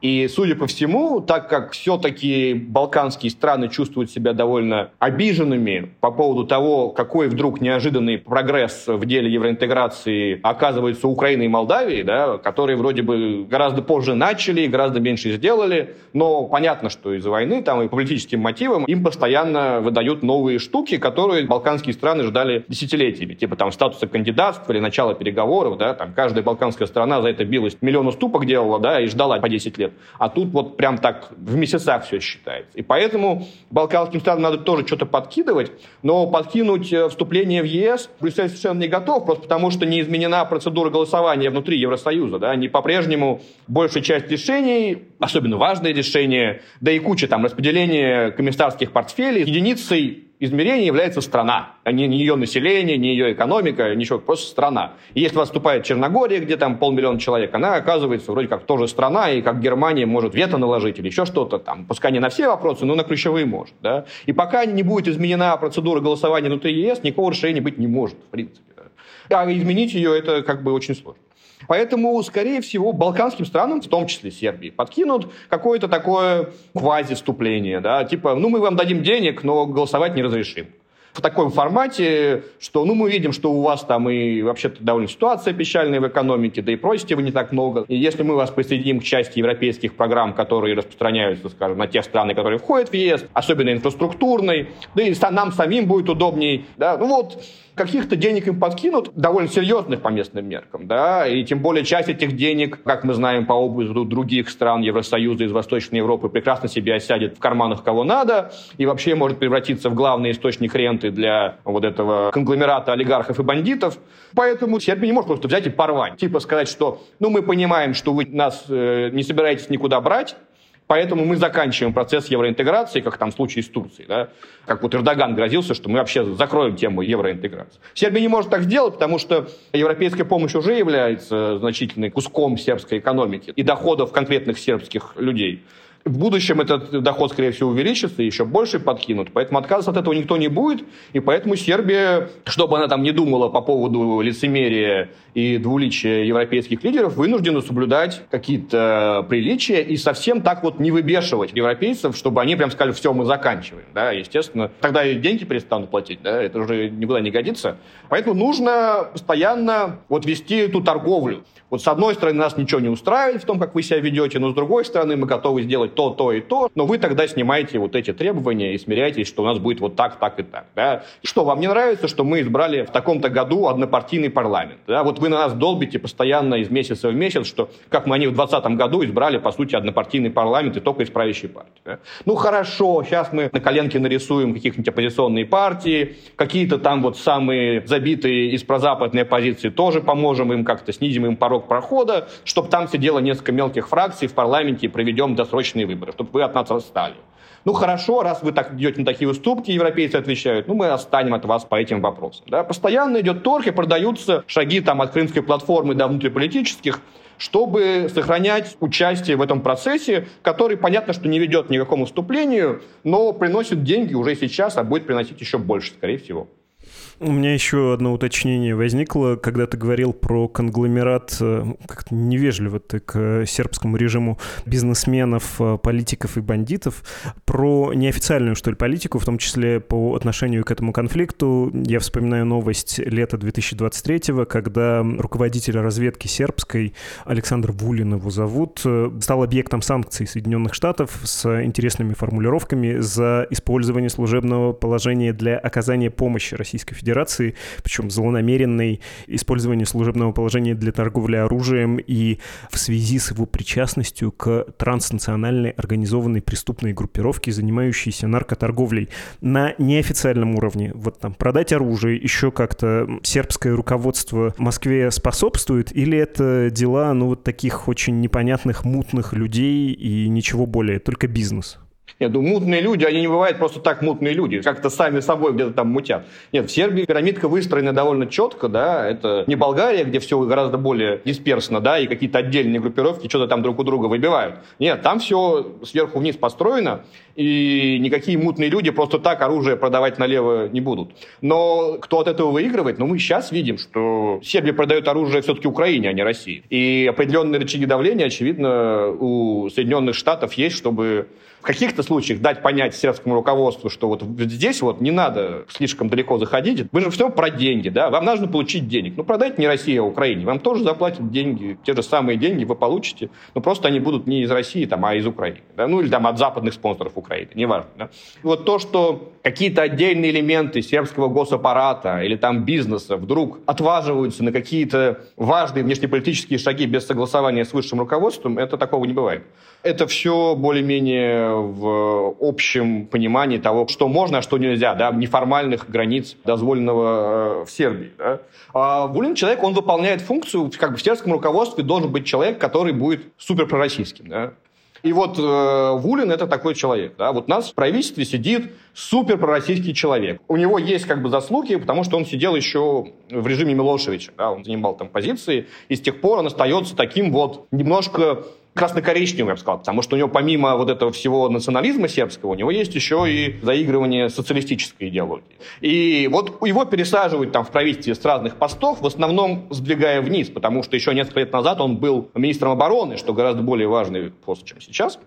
И, судя по всему, так как все-таки балканские страны чувствуют себя довольно обиженными по поводу того, какой вдруг неожиданный прогресс в деле евроинтеграции оказывается Украины и Молдавии, да, которые вроде бы гораздо позже начали, гораздо меньше сделали, но понятно, что из-за войны там и по политическим мотивам им постоянно выдают новые штуки, которые балканские страны ждали десятилетиями, типа там статуса кандидатства или начала переговоров, да, там каждая балканская страна за это билась, миллион уступок делала, да, и ждала по 10 лет. А тут вот прям так в месяцах все считается. И поэтому балканским странам надо тоже что-то подкидывать, но подкинуть э, вступление в ЕС Брюссель совершенно не готов, просто потому что не изменена процедура голосования внутри Евросоюза. Да? Они по-прежнему большая часть решений, особенно важные решения, да и куча там распределения комиссарских портфелей, единицей измерение является страна, а не, не ее население, не ее экономика, ничего, просто страна. И если выступает Черногория, где там полмиллиона человек, она оказывается вроде как тоже страна, и как Германия может вето наложить или еще что-то там, пускай не на все вопросы, но на ключевые может. Да? И пока не будет изменена процедура голосования внутри ЕС, никакого решения быть не может, в принципе. Да? А изменить ее это как бы очень сложно. Поэтому, скорее всего, балканским странам, в том числе Сербии, подкинут какое-то такое квази-вступление, да, типа, ну, мы вам дадим денег, но голосовать не разрешим. в таком формате, что, ну, мы видим, что у вас там и вообще-то довольно ситуация печальная в экономике, да и просите вы не так много. И если мы вас присоединим к части европейских программ, которые распространяются, скажем, на те страны, которые входят в ЕС, особенно инфраструктурной, да и нам самим будет удобней, да, ну вот, каких-то денег им подкинут, довольно серьезных по местным меркам, да, и тем более часть этих денег, как мы знаем по опыту других стран Евросоюза из Восточной Европы, прекрасно себе осядет в карманах кого надо и вообще может превратиться в главный источник ренты для вот этого конгломерата олигархов и бандитов. Поэтому Сербия не может просто взять и порвать. Типа сказать, что ну мы понимаем, что вы нас э, не собираетесь никуда брать, Поэтому мы заканчиваем процесс евроинтеграции, как там в случае с Турцией. Да? Как вот Эрдоган грозился, что мы вообще закроем тему евроинтеграции. Сербия не может так сделать, потому что европейская помощь уже является значительным куском сербской экономики и доходов конкретных сербских людей. В будущем этот доход, скорее всего, увеличится, еще больше подкинут. Поэтому отказываться от этого никто не будет. И поэтому Сербия, чтобы она там не думала по поводу лицемерия и двуличия европейских лидеров, вынуждена соблюдать какие-то приличия и совсем так вот не выбешивать европейцев, чтобы они прям сказали, все, мы заканчиваем. Да, естественно, тогда и деньги перестанут платить. Да, это уже никуда не годится. Поэтому нужно постоянно вот вести эту торговлю. Вот с одной стороны нас ничего не устраивает в том, как вы себя ведете, но с другой стороны мы готовы сделать то, то и то, но вы тогда снимаете вот эти требования и смиряетесь, что у нас будет вот так, так и так. Да? Что, вам не нравится, что мы избрали в таком-то году однопартийный парламент? Да? Вот вы на нас долбите постоянно из месяца в месяц, что как мы они в 2020 году избрали, по сути, однопартийный парламент и только из правящей партии. Да? Ну хорошо, сейчас мы на коленке нарисуем каких-нибудь оппозиционные партии, какие-то там вот самые забитые из прозападной оппозиции тоже поможем им как-то, снизим им порог прохода, чтобы там сидело несколько мелких фракций в парламенте и проведем досрочные выборы, чтобы вы от нас отстали. Ну хорошо, раз вы так идете на такие уступки, европейцы отвечают, ну мы останем от вас по этим вопросам. Да? Постоянно идет торг и продаются шаги там, от крымской платформы до внутриполитических, чтобы сохранять участие в этом процессе, который, понятно, что не ведет ни к какому вступлению, но приносит деньги уже сейчас, а будет приносить еще больше, скорее всего. У меня еще одно уточнение возникло, когда ты говорил про конгломерат, э, как-то невежливо ты к сербскому режиму бизнесменов, э, политиков и бандитов, про неофициальную, что ли, политику, в том числе по отношению к этому конфликту. Я вспоминаю новость лета 2023 когда руководитель разведки сербской, Александр Вулин его зовут, э, стал объектом санкций Соединенных Штатов с интересными формулировками за использование служебного положения для оказания помощи Российской Федерации Федерации, причем злонамеренный, использование служебного положения для торговли оружием и в связи с его причастностью к транснациональной организованной преступной группировке, занимающейся наркоторговлей на неофициальном уровне. Вот там продать оружие, еще как-то сербское руководство Москве способствует, или это дела, ну, вот таких очень непонятных, мутных людей и ничего более, только бизнес? Я думаю, мутные люди, они не бывают просто так мутные люди, как-то сами собой где-то там мутят. Нет, в Сербии пирамидка выстроена довольно четко, да, это не Болгария, где все гораздо более дисперсно, да, и какие-то отдельные группировки что-то там друг у друга выбивают. Нет, там все сверху вниз построено, и никакие мутные люди просто так оружие продавать налево не будут. Но кто от этого выигрывает? Ну, мы сейчас видим, что Сербия продает оружие все-таки Украине, а не России. И определенные рычаги давления, очевидно, у Соединенных Штатов есть, чтобы в каких-то случаях дать понять сербскому руководству, что вот здесь вот не надо слишком далеко заходить. Вы же все про деньги, да? Вам нужно получить денег. Ну, продайте не Россия, а Украине. Вам тоже заплатят деньги, те же самые деньги вы получите, но просто они будут не из России, там, а из Украины. Да? Ну, или там от западных спонсоров Украины, неважно. Да? Вот то, что какие-то отдельные элементы сербского госаппарата или там бизнеса вдруг отваживаются на какие-то важные внешнеполитические шаги без согласования с высшим руководством, это такого не бывает. Это все более-менее в общем понимании того, что можно, а что нельзя, да, неформальных границ дозволенного э, в Сербии. Да. А Вулин человек, он выполняет функцию, как бы в сербском руководстве должен быть человек, который будет супер пророссийским. Да. И вот э, Вулин это такой человек. Да? Вот у нас в правительстве сидит супер пророссийский человек. У него есть как бы заслуги, потому что он сидел еще в режиме Милошевича. Да? Он занимал там позиции, и с тех пор он остается таким вот немножко красно-коричневым, я бы сказал, потому что у него помимо вот этого всего национализма сербского, у него есть еще и заигрывание социалистической идеологии. И вот его пересаживают там в правительстве с разных постов, в основном сдвигая вниз, потому что еще несколько лет назад он был министром обороны, что гораздо более важный пост, чем сейчас.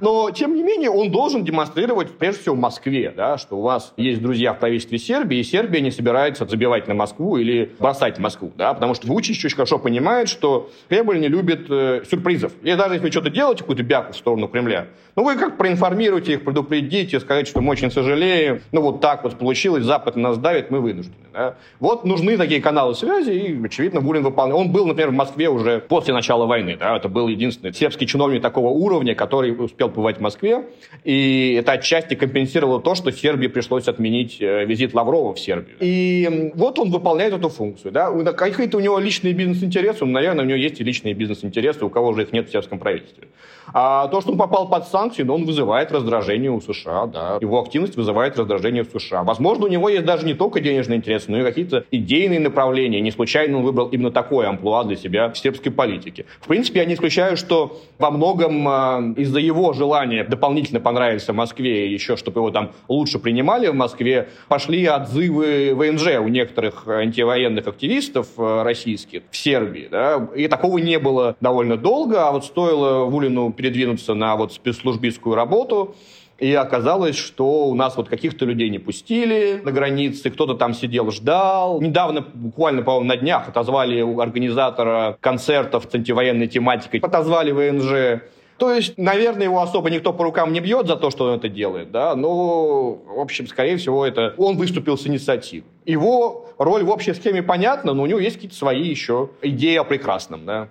Но, тем не менее, он должен демонстрировать, прежде всего, в Москве, да, что у вас есть друзья в правительстве Сербии, и Сербия не собирается забивать на Москву или бросать Москву, да, потому что Вучич очень хорошо понимает, что Кремль не любит э, сюрпризов. И даже если вы что-то делаете, какую-то бяку в сторону Кремля, ну вы как проинформируете их, предупредите, скажите, что мы очень сожалеем, ну вот так вот получилось, Запад нас давит, мы вынуждены. Да? Вот нужны такие каналы связи, и, очевидно, Булин выполнял. Он был, например, в Москве уже после начала войны, да, это был единственный сербский чиновник такого уровня, который успел побывать в Москве, и это отчасти компенсировало то, что Сербии пришлось отменить э, визит Лаврова в Сербию. И вот он выполняет эту функцию. Да? Какие-то у него личные бизнес-интересы, ну, наверное, у него есть и личные бизнес-интересы, у кого уже их нет в сербском правительстве. А то, что он попал под санкции, ну, он вызывает раздражение у США, да. Его активность вызывает раздражение в США. Возможно, у него есть даже не только денежные интересы, но и какие-то идейные направления. Не случайно он выбрал именно такое амплуа для себя в сербской политике. В принципе, я не исключаю, что во многом э, из-за его желания дополнительно понравиться Москве, и еще чтобы его там лучше принимали в Москве, пошли отзывы ВНЖ у некоторых антивоенных активистов э, российских в Сербии. Да? И такого не было довольно долго, а вот стоило Вулину передвинуться на вот спецслужбистскую работу, и оказалось, что у нас вот каких-то людей не пустили на границе, кто-то там сидел, ждал. Недавно, буквально, по-моему, на днях отозвали организатора концертов с антивоенной тематикой, отозвали ВНЖ. То есть, наверное, его особо никто по рукам не бьет за то, что он это делает, да, но, в общем, скорее всего, это он выступил с инициативой. Его роль в общей схеме понятна, но у него есть какие-то свои еще идеи о прекрасном, да.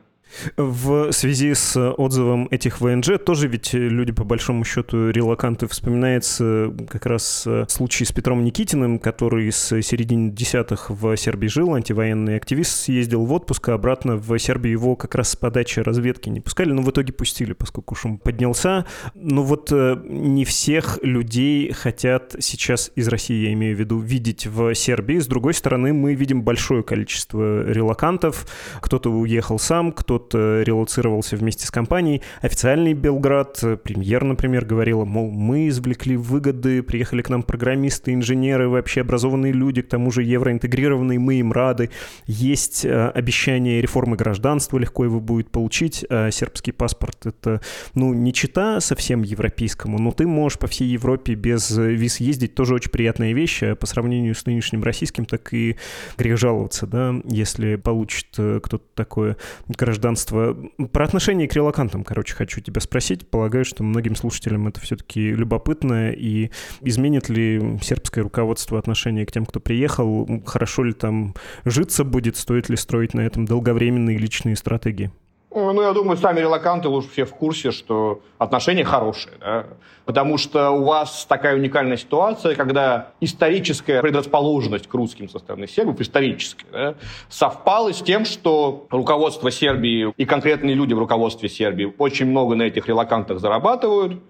В связи с отзывом этих ВНЖ тоже ведь люди, по большому счету, релаканты вспоминается как раз случай с Петром Никитиным, который с середины десятых в Сербии жил, антивоенный активист, съездил в отпуск, а обратно в Сербию его как раз с подачи разведки не пускали, но в итоге пустили, поскольку шум поднялся. Но вот э, не всех людей хотят сейчас из России, я имею в виду, видеть в Сербии. С другой стороны, мы видим большое количество релакантов. Кто-то уехал сам, кто тот релацировался вместе с компанией. Официальный Белград, э, премьер, например, говорила, мол, мы извлекли выгоды, приехали к нам программисты, инженеры, вообще образованные люди, к тому же евроинтегрированные, мы им рады. Есть э, обещание реформы гражданства, легко его будет получить. А сербский паспорт — это, ну, не чита совсем европейскому, но ты можешь по всей Европе без виз ездить, тоже очень приятная вещь. А по сравнению с нынешним российским, так и грех жаловаться, да, если получит э, кто-то такое гражданство гражданства. Про отношение к релакантам, короче, хочу тебя спросить. Полагаю, что многим слушателям это все-таки любопытно. И изменит ли сербское руководство отношение к тем, кто приехал? Хорошо ли там житься будет? Стоит ли строить на этом долговременные личные стратегии? Ну, я думаю, сами релаканты уже все в курсе, что отношения хорошие, да? потому что у вас такая уникальная ситуация, когда историческая предрасположенность к русским со стороны сербов, историческая, да, совпала с тем, что руководство Сербии и конкретные люди в руководстве Сербии очень много на этих релакантах зарабатывают,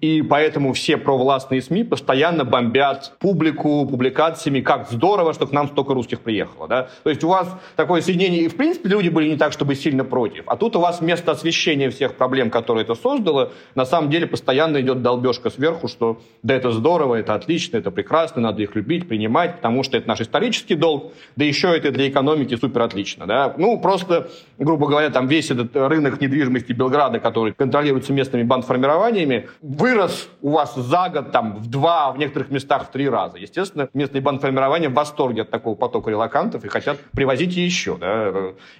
и поэтому все провластные СМИ постоянно бомбят публику публикациями, как здорово, что к нам столько русских приехало. Да? То есть у вас такое соединение, и в принципе люди были не так, чтобы сильно против. А тут у вас вместо освещения всех проблем, которые это создало, на самом деле постоянно идет долбежка сверху, что да это здорово, это отлично, это прекрасно, надо их любить, принимать, потому что это наш исторический долг, да еще это для экономики супер отлично. Да? Ну, просто, грубо говоря, там весь этот рынок недвижимости Белграда, который контролируется местными бандформированиями, вырос у вас за год там в два, в некоторых местах в три раза. Естественно, местные бандформирования в восторге от такого потока релакантов и хотят привозить еще. Да.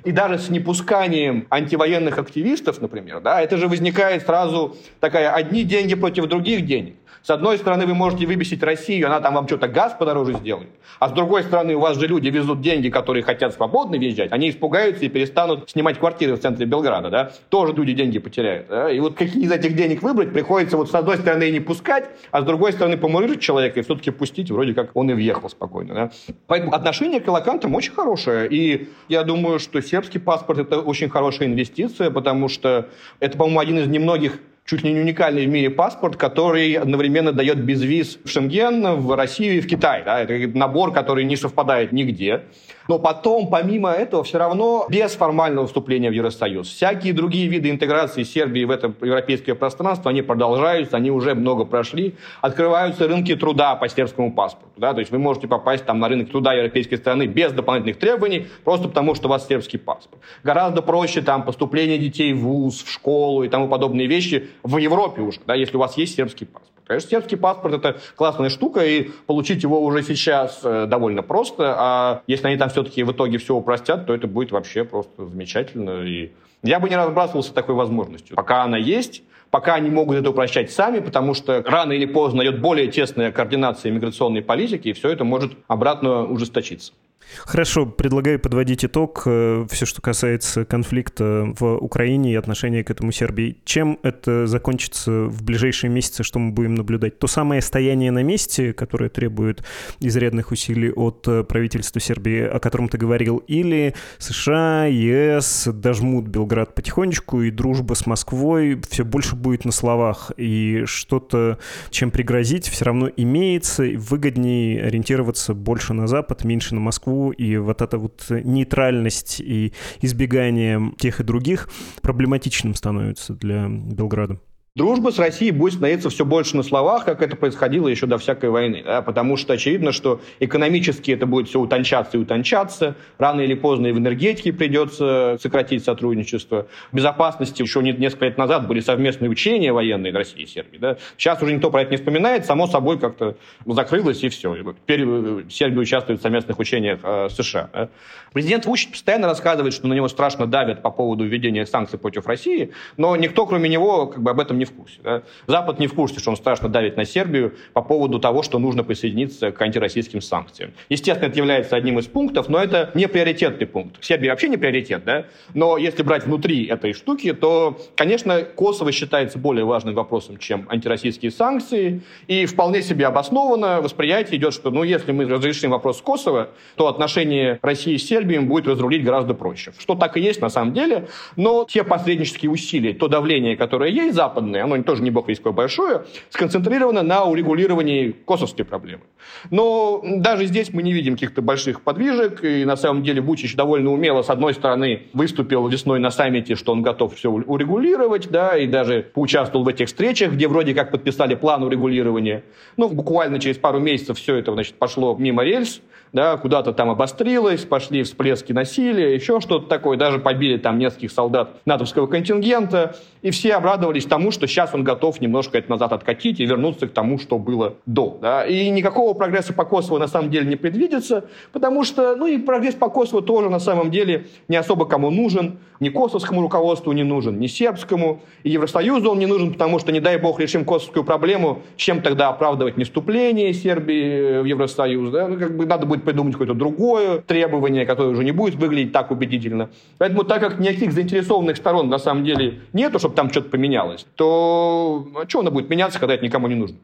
И даже с непусканием антивоенных активистов, например, да, это же возникает сразу такая одни деньги против других денег. С одной стороны, вы можете выбесить Россию, она там вам что-то газ подороже сделает. А с другой стороны, у вас же люди везут деньги, которые хотят свободно въезжать. Они испугаются и перестанут снимать квартиры в центре Белграда. Да? Тоже люди деньги потеряют. Да? И вот какие из этих денег выбрать, приходится вот с одной стороны не пускать, а с другой стороны помурыжить человека и все-таки пустить, вроде как он и въехал спокойно. Да? Поэтому отношение к элокантам очень хорошее. И я думаю, что сербский паспорт – это очень хорошая инвестиция, потому что это, по-моему, один из немногих чуть ли не уникальный в мире паспорт, который одновременно дает безвиз в Шенген, в Россию и в Китай. Да? Это набор, который не совпадает нигде. Но потом, помимо этого, все равно без формального вступления в Евросоюз, всякие другие виды интеграции Сербии в это европейское пространство, они продолжаются, они уже много прошли. Открываются рынки труда по сербскому паспорту. Да? То есть вы можете попасть там, на рынок труда европейской страны без дополнительных требований, просто потому что у вас сербский паспорт. Гораздо проще там поступление детей в ВУЗ, в школу и тому подобные вещи в Европе уже, да, если у вас есть сербский паспорт. Конечно, сербский паспорт это классная штука, и получить его уже сейчас э, довольно просто. А если они там все-таки в итоге все упростят, то это будет вообще просто замечательно. И я бы не разбрасывался такой возможностью. Пока она есть, пока они могут это упрощать сами, потому что рано или поздно идет более тесная координация миграционной политики, и все это может обратно ужесточиться. Хорошо, предлагаю подводить итог. Э, Все, что касается конфликта в Украине и отношения к этому Сербии. Чем это закончится в ближайшие месяцы, что мы будем наблюдать? То самое стояние на месте, которое требует изрядных усилий от э, правительства Сербии, о котором ты говорил, или США, ЕС дожмут Белград потихонечку, и дружба с Москвой все больше будет на словах, и что-то, чем пригрозить, все равно имеется, выгоднее ориентироваться больше на Запад, меньше на Москву, и вот эта вот нейтральность и избегание тех и других проблематичным становится для Белграда. Дружба с Россией будет становиться все больше на словах, как это происходило еще до всякой войны. Да? Потому что очевидно, что экономически это будет все утончаться и утончаться. Рано или поздно и в энергетике придется сократить сотрудничество. В безопасности еще несколько лет назад были совместные учения военные России и Сербии. Да? Сейчас уже никто про это не вспоминает. Само собой как-то закрылось и все. Теперь э, Сербия участвует в совместных учениях э, США. Да? Президент Вучич постоянно рассказывает, что на него страшно давят по поводу введения санкций против России, но никто, кроме него, как бы об этом не в курсе. Да? Запад не в курсе, что он страшно давит на Сербию по поводу того, что нужно присоединиться к антироссийским санкциям. Естественно, это является одним из пунктов, но это не приоритетный пункт. Сербия вообще не приоритет, да? Но если брать внутри этой штуки, то, конечно, Косово считается более важным вопросом, чем антироссийские санкции, и вполне себе обоснованно восприятие идет, что, ну, если мы разрешим вопрос Косово, то отношения России с Сербией будет разрулить гораздо проще. Что так и есть на самом деле, но те посреднические усилия, то давление, которое есть западное, глобальное, оно тоже не бог весь какое большое, сконцентрировано на урегулировании косовской проблемы. Но даже здесь мы не видим каких-то больших подвижек, и на самом деле Бучич довольно умело, с одной стороны, выступил весной на саммите, что он готов все урегулировать, да, и даже поучаствовал в этих встречах, где вроде как подписали план урегулирования. Ну, буквально через пару месяцев все это, значит, пошло мимо рельс, да, куда-то там обострилось, пошли всплески насилия, еще что-то такое, даже побили там нескольких солдат натовского контингента, и все обрадовались тому, что сейчас он готов немножко это назад откатить и вернуться к тому, что было до. Да? И никакого прогресса по Косово на самом деле не предвидится, потому что, ну и прогресс по Косово тоже на самом деле не особо кому нужен, ни косовскому руководству не нужен, ни сербскому, и Евросоюзу он не нужен, потому что, не дай бог, решим косовскую проблему, чем тогда оправдывать не Сербии в Евросоюз, да? ну, как бы надо будет будет придумать какое-то другое требование, которое уже не будет выглядеть так убедительно. Поэтому, так как никаких заинтересованных сторон на самом деле нету, чтобы там что-то поменялось, то а что оно будет меняться, когда это никому не нужно?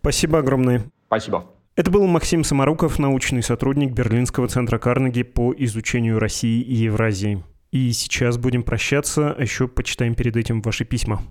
Спасибо огромное. Спасибо. Это был Максим Самаруков, научный сотрудник Берлинского центра Карнеги по изучению России и Евразии. И сейчас будем прощаться, а еще почитаем перед этим ваши письма.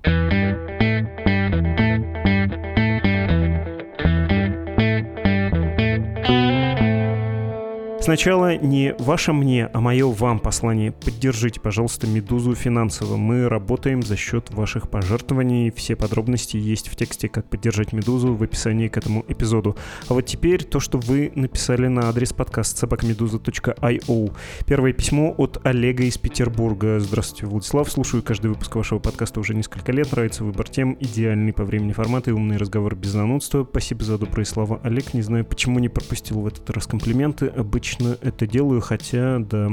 Сначала не ваше мне, а мое вам послание. Поддержите, пожалуйста, «Медузу» финансово. Мы работаем за счет ваших пожертвований. Все подробности есть в тексте «Как поддержать «Медузу» в описании к этому эпизоду. А вот теперь то, что вы написали на адрес подкаст собакамедуза.io. Первое письмо от Олега из Петербурга. Здравствуйте, Владислав. Слушаю каждый выпуск вашего подкаста уже несколько лет. Нравится выбор тем, идеальный по времени формат и умный разговор без занудства. Спасибо за добрые слова, Олег. Не знаю, почему не пропустил в этот раз комплименты. Обычно обычно это делаю, хотя, да,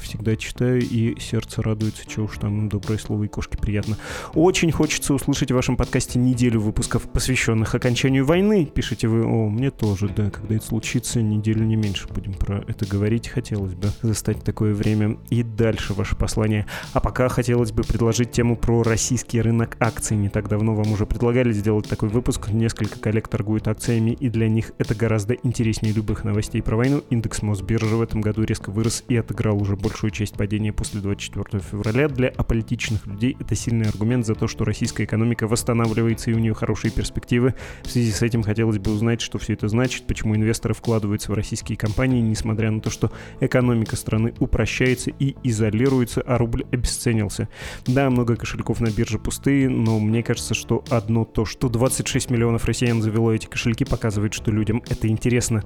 всегда читаю, и сердце радуется, что уж там доброе слово и кошки приятно. Очень хочется услышать в вашем подкасте неделю выпусков, посвященных окончанию войны. Пишите вы, о, мне тоже, да, когда это случится, неделю не меньше будем про это говорить. Хотелось бы застать такое время. И дальше ваше послание. А пока хотелось бы предложить тему про российский рынок акций. Не так давно вам уже предлагали сделать такой выпуск. Несколько коллег торгуют акциями, и для них это гораздо интереснее любых новостей про войну. Индекс Мосбиржи в этом году резко вырос и отыграл уже большую часть падения после 24 февраля. Для аполитичных людей это сильный аргумент за то, что российская экономика восстанавливается и у нее хорошие перспективы. В связи с этим хотелось бы узнать, что все это значит, почему инвесторы вкладываются в российские компании, несмотря на то, что экономика страны упрощается и изолируется, а рубль обесценился. Да, много кошельков на бирже пустые, но мне кажется, что одно то, что 26 миллионов россиян завело эти кошельки, показывает, что людям это интересно.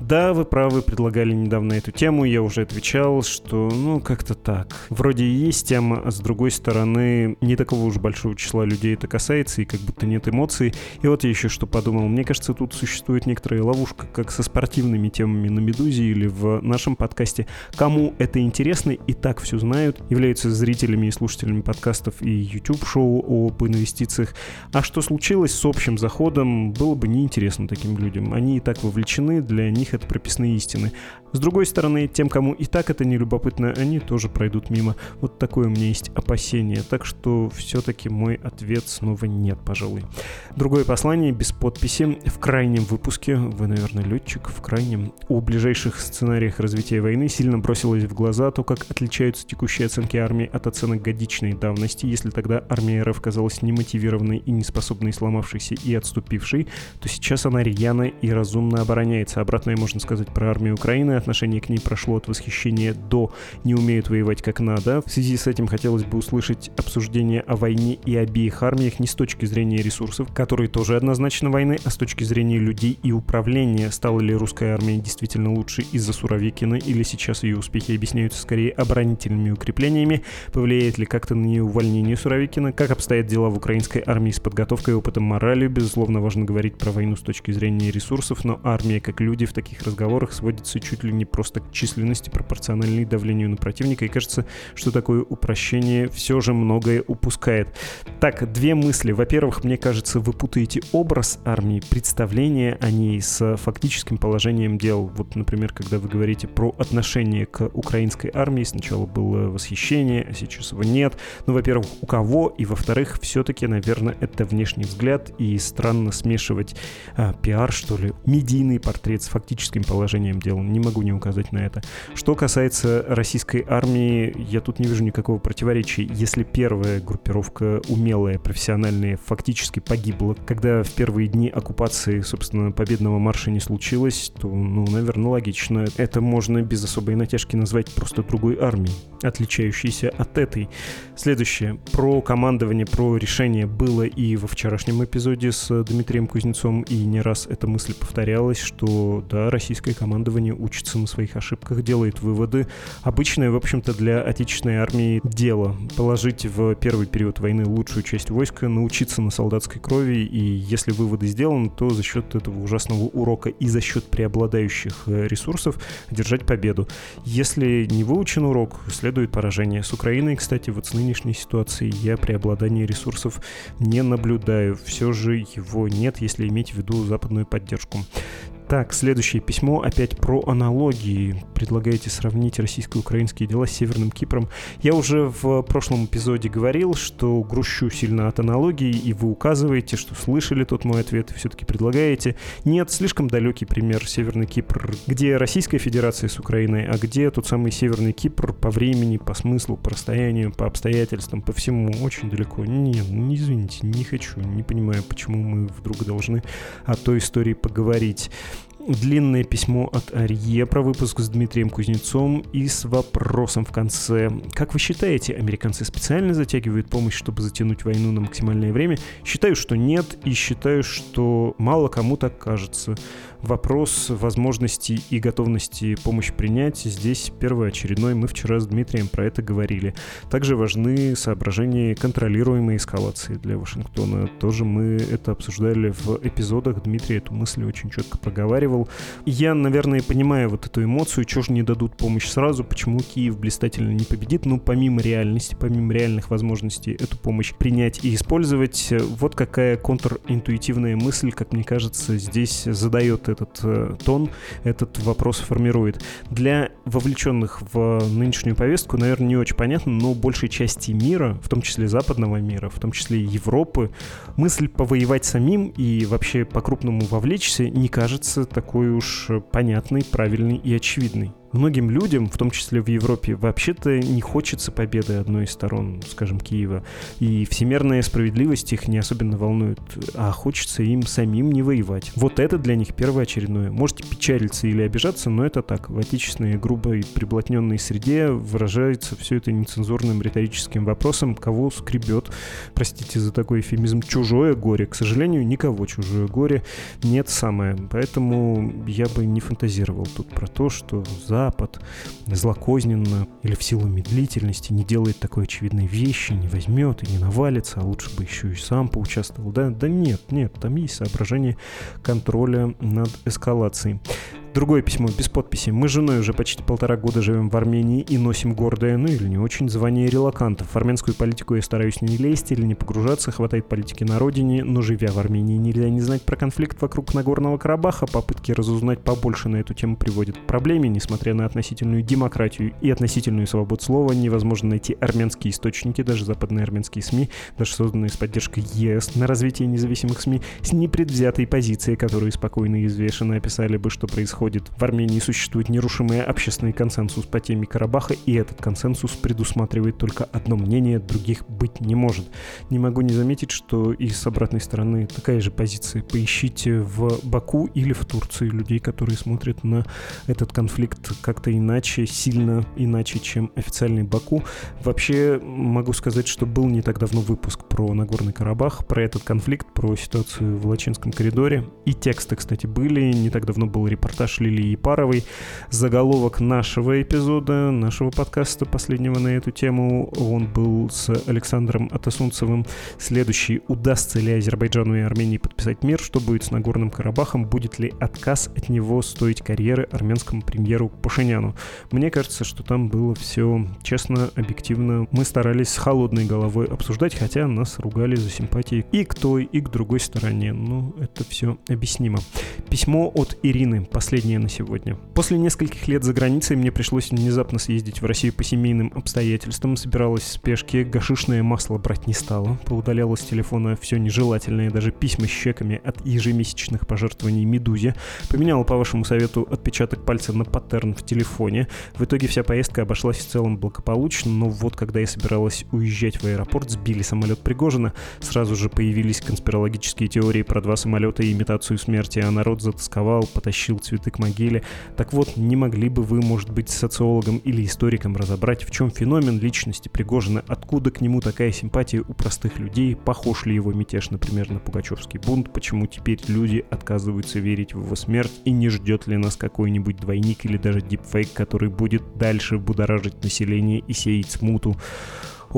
Да, вы правы, предлагали недавно эту тему, я уже отвечал, что ну как-то так. Вроде и есть тема, а с другой стороны не такого уж большого числа людей это касается, и как будто нет эмоций. И вот я еще что подумал. Мне кажется, тут существует некоторая ловушка, как со спортивными темами на «Медузе» или в нашем подкасте. Кому это интересно и так все знают, являются зрителями и слушателями подкастов и YouTube-шоу об инвестициях. А что случилось с общим заходом, было бы неинтересно таким людям. Они и так вовлечены, для них это прописные истины. С другой стороны, тем, кому и так это не любопытно, они тоже пройдут мимо. Вот такое у меня есть опасение. Так что все-таки мой ответ снова нет, пожалуй. Другое послание без подписи. В крайнем выпуске, вы, наверное, летчик, в крайнем, о ближайших сценариях развития войны сильно бросилось в глаза то, как отличаются текущие оценки армии от оценок годичной давности. Если тогда армия РФ казалась немотивированной и неспособной, сломавшейся и отступившей, то сейчас она рьяно и разумно обороняется. Обратное можно сказать про армию Украины отношение к ней прошло от восхищения до «не умеют воевать как надо». В связи с этим хотелось бы услышать обсуждение о войне и обеих армиях не с точки зрения ресурсов, которые тоже однозначно войны, а с точки зрения людей и управления. Стала ли русская армия действительно лучше из-за Суровикина или сейчас ее успехи объясняются скорее оборонительными укреплениями? Повлияет ли как-то на нее увольнение Суровикина? Как обстоят дела в украинской армии с подготовкой и опытом морали? Безусловно, важно говорить про войну с точки зрения ресурсов, но армия как люди в таких разговорах сводится чуть не просто к численности, пропорциональной давлению на противника. И кажется, что такое упрощение все же многое упускает. Так, две мысли. Во-первых, мне кажется, вы путаете образ армии, представление о ней с фактическим положением дел. Вот, например, когда вы говорите про отношение к украинской армии, сначала было восхищение, а сейчас его нет. Ну, во-первых, у кого? И, во-вторых, все-таки, наверное, это внешний взгляд, и странно смешивать а, пиар, что ли, медийный портрет с фактическим положением дел. Не могу не указать на это. Что касается российской армии, я тут не вижу никакого противоречия. Если первая группировка умелая, профессиональная, фактически погибла, когда в первые дни оккупации, собственно, победного марша не случилось, то, ну, наверное, логично. Это можно без особой натяжки назвать просто другой армией, отличающейся от этой. Следующее. Про командование, про решение было и во вчерашнем эпизоде с Дмитрием Кузнецом, и не раз эта мысль повторялась, что, да, российское командование учится на своих ошибках, делает выводы. Обычное, в общем-то, для отечественной армии дело. Положить в первый период войны лучшую часть войска, научиться на солдатской крови, и если выводы сделаны, то за счет этого ужасного урока и за счет преобладающих э, ресурсов держать победу. Если не выучен урок, следует поражение. С Украиной, кстати, вот с нынешней ситуацией я преобладание ресурсов не наблюдаю. Все же его нет, если иметь в виду западную поддержку. Так, следующее письмо опять про аналогии. Предлагаете сравнить российско-украинские дела с Северным Кипром. Я уже в прошлом эпизоде говорил, что грущу сильно от аналогии, и вы указываете, что слышали тот мой ответ, и все-таки предлагаете. Нет, слишком далекий пример Северный Кипр, где Российская Федерация с Украиной, а где тот самый Северный Кипр по времени, по смыслу, по расстоянию, по обстоятельствам, по всему очень далеко. Нет, ну не извините, не хочу, не понимаю, почему мы вдруг должны о той истории поговорить длинное письмо от Арье про выпуск с Дмитрием Кузнецом и с вопросом в конце. Как вы считаете, американцы специально затягивают помощь, чтобы затянуть войну на максимальное время? Считаю, что нет, и считаю, что мало кому так кажется вопрос возможности и готовности помощь принять здесь первоочередной. Мы вчера с Дмитрием про это говорили. Также важны соображения контролируемой эскалации для Вашингтона. Тоже мы это обсуждали в эпизодах. Дмитрий эту мысль очень четко проговаривал. Я, наверное, понимаю вот эту эмоцию, чего же не дадут помощь сразу, почему Киев блистательно не победит. Ну, помимо реальности, помимо реальных возможностей эту помощь принять и использовать, вот какая контринтуитивная мысль, как мне кажется, здесь задает этот э, тон, этот вопрос формирует. Для вовлеченных в нынешнюю повестку, наверное, не очень понятно, но большей части мира, в том числе западного мира, в том числе Европы, мысль повоевать самим и вообще по-крупному вовлечься не кажется так такой уж понятный, правильный и очевидный. Многим людям, в том числе в Европе, вообще-то не хочется победы одной из сторон, скажем, Киева. И всемирная справедливость их не особенно волнует, а хочется им самим не воевать. Вот это для них первоочередное. Можете печалиться или обижаться, но это так. В отечественной грубой приблотненной среде выражается все это нецензурным риторическим вопросом, кого скребет, простите за такой эфемизм, чужое горе. К сожалению, никого чужое горе нет самое. Поэтому я бы не фантазировал тут про то, что за Запад злокозненно или в силу медлительности не делает такой очевидной вещи, не возьмет и не навалится, а лучше бы еще и сам поучаствовал. Да, да нет, нет, там есть соображение контроля над эскалацией. Другое письмо без подписи. Мы с женой уже почти полтора года живем в Армении и носим гордое, ну или не очень, звание релакантов. В армянскую политику я стараюсь не лезть или не погружаться, хватает политики на родине, но живя в Армении нельзя не знать про конфликт вокруг Нагорного Карабаха, попытки разузнать побольше на эту тему приводят к проблеме, несмотря на относительную демократию и относительную свободу слова, невозможно найти армянские источники, даже западные армянские СМИ, даже созданные с поддержкой ЕС на развитие независимых СМИ, с непредвзятой позицией, которые спокойно и взвешенно описали бы, что происходит происходит. В Армении существует нерушимый общественный консенсус по теме Карабаха, и этот консенсус предусматривает только одно мнение, других быть не может. Не могу не заметить, что и с обратной стороны такая же позиция. Поищите в Баку или в Турции людей, которые смотрят на этот конфликт как-то иначе, сильно иначе, чем официальный Баку. Вообще могу сказать, что был не так давно выпуск про Нагорный Карабах, про этот конфликт, про ситуацию в Лачинском коридоре. И тексты, кстати, были. Не так давно был репортаж наш Лилии Паровой. Заголовок нашего эпизода, нашего подкаста последнего на эту тему, он был с Александром Атасунцевым. Следующий. Удастся ли Азербайджану и Армении подписать мир? Что будет с Нагорным Карабахом? Будет ли отказ от него стоить карьеры армянскому премьеру Пашиняну? Мне кажется, что там было все честно, объективно. Мы старались с холодной головой обсуждать, хотя нас ругали за симпатии и к той, и к другой стороне. Ну, это все объяснимо. Письмо от Ирины. Последний последнее на сегодня. После нескольких лет за границей мне пришлось внезапно съездить в Россию по семейным обстоятельствам. Собиралась в спешке, гашишное масло брать не стала. Поудаляла с телефона все нежелательное, даже письма с чеками от ежемесячных пожертвований «Медузе». Поменяла, по вашему совету, отпечаток пальца на паттерн в телефоне. В итоге вся поездка обошлась в целом благополучно, но вот когда я собиралась уезжать в аэропорт, сбили самолет Пригожина. Сразу же появились конспирологические теории про два самолета и имитацию смерти, а народ затасковал, потащил цветы к могиле. Так вот, не могли бы вы, может быть, социологом или историком разобрать, в чем феномен личности Пригожина, откуда к нему такая симпатия у простых людей, похож ли его мятеж, например, на Пугачевский бунт, почему теперь люди отказываются верить в его смерть и не ждет ли нас какой-нибудь двойник или даже дипфейк, который будет дальше будоражить население и сеять смуту.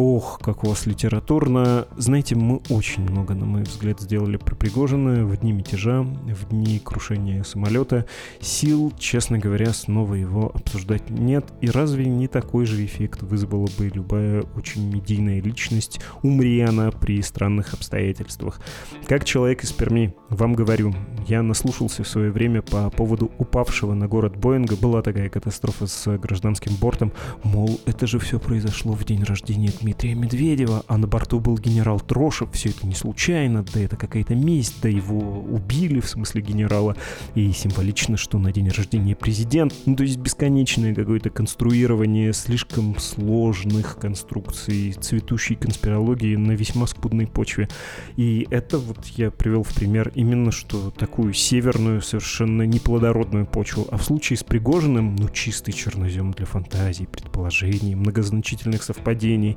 Ох, как у вас литературно. Знаете, мы очень много, на мой взгляд, сделали про Пригожина в дни мятежа, в дни крушения самолета. Сил, честно говоря, снова его обсуждать нет. И разве не такой же эффект вызвала бы любая очень медийная личность, умри она при странных обстоятельствах? Как человек из Перми, вам говорю, я наслушался в свое время по поводу упавшего на город Боинга. Была такая катастрофа с гражданским бортом. Мол, это же все произошло в день рождения Медведева, а на борту был генерал Трошев, все это не случайно, да это какая-то месть, да его убили, в смысле генерала, и символично, что на день рождения президент, ну то есть бесконечное какое-то конструирование слишком сложных конструкций, цветущей конспирологии на весьма скудной почве. И это вот я привел в пример именно что такую северную, совершенно неплодородную почву, а в случае с Пригожиным, ну чистый чернозем для фантазий, предположений, многозначительных совпадений,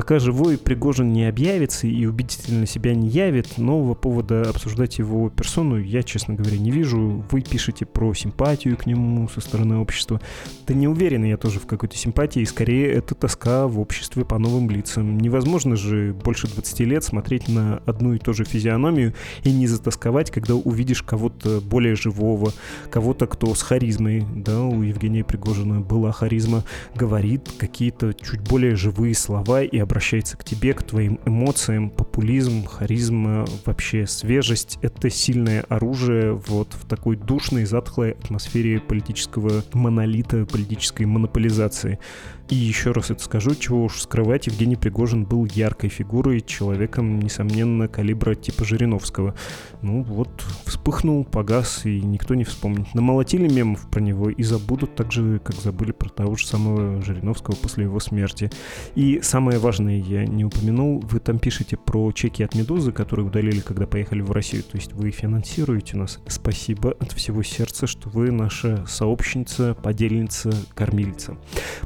Пока живой Пригожин не объявится и убедительно себя не явит, нового повода обсуждать его персону я, честно говоря, не вижу. Вы пишете про симпатию к нему со стороны общества. Да не уверен я тоже в какой-то симпатии, скорее это тоска в обществе по новым лицам. Невозможно же больше 20 лет смотреть на одну и ту же физиономию и не затасковать, когда увидишь кого-то более живого, кого-то, кто с харизмой, да, у Евгения Пригожина была харизма, говорит какие-то чуть более живые слова и обращается к тебе, к твоим эмоциям, популизм, харизма, вообще свежесть — это сильное оружие вот в такой душной, затхлой атмосфере политического монолита, политической монополизации. И еще раз это скажу, чего уж скрывать, Евгений Пригожин был яркой фигурой, человеком, несомненно, калибра типа Жириновского. Ну вот, вспыхнул, погас, и никто не вспомнит. Намолотили мемов про него и забудут так же, как забыли про того же самого Жириновского после его смерти. И самое важное я не упомянул, вы там пишете про чеки от «Медузы», которые удалили, когда поехали в Россию. То есть вы финансируете нас. Спасибо от всего сердца, что вы наша сообщница, подельница, кормильца.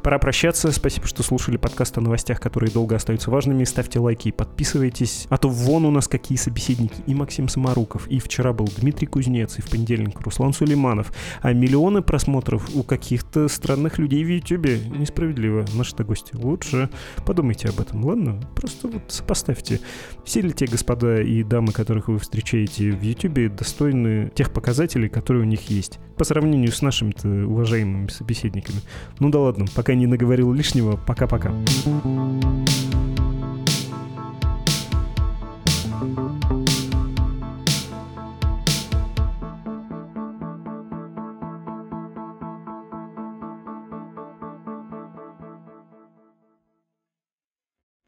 Пора прощаться. Спасибо, что слушали подкаст о новостях, которые долго остаются важными. Ставьте лайки и подписывайтесь. А то вон у нас какие собеседники. И Максим Самаруков, и вчера был Дмитрий Кузнец, и в понедельник Руслан Сулейманов. А миллионы просмотров у каких-то странных людей в Ютубе. Несправедливо. Наши-то гости лучше. Подумайте об этом, ладно? Просто вот сопоставьте. Все ли те господа и дамы, которых вы встречаете в Ютубе, достойны тех показателей, которые у них есть? По сравнению с нашими-то уважаемыми собеседниками. Ну да ладно, пока не наговорил лишнего. Пока-пока. thank you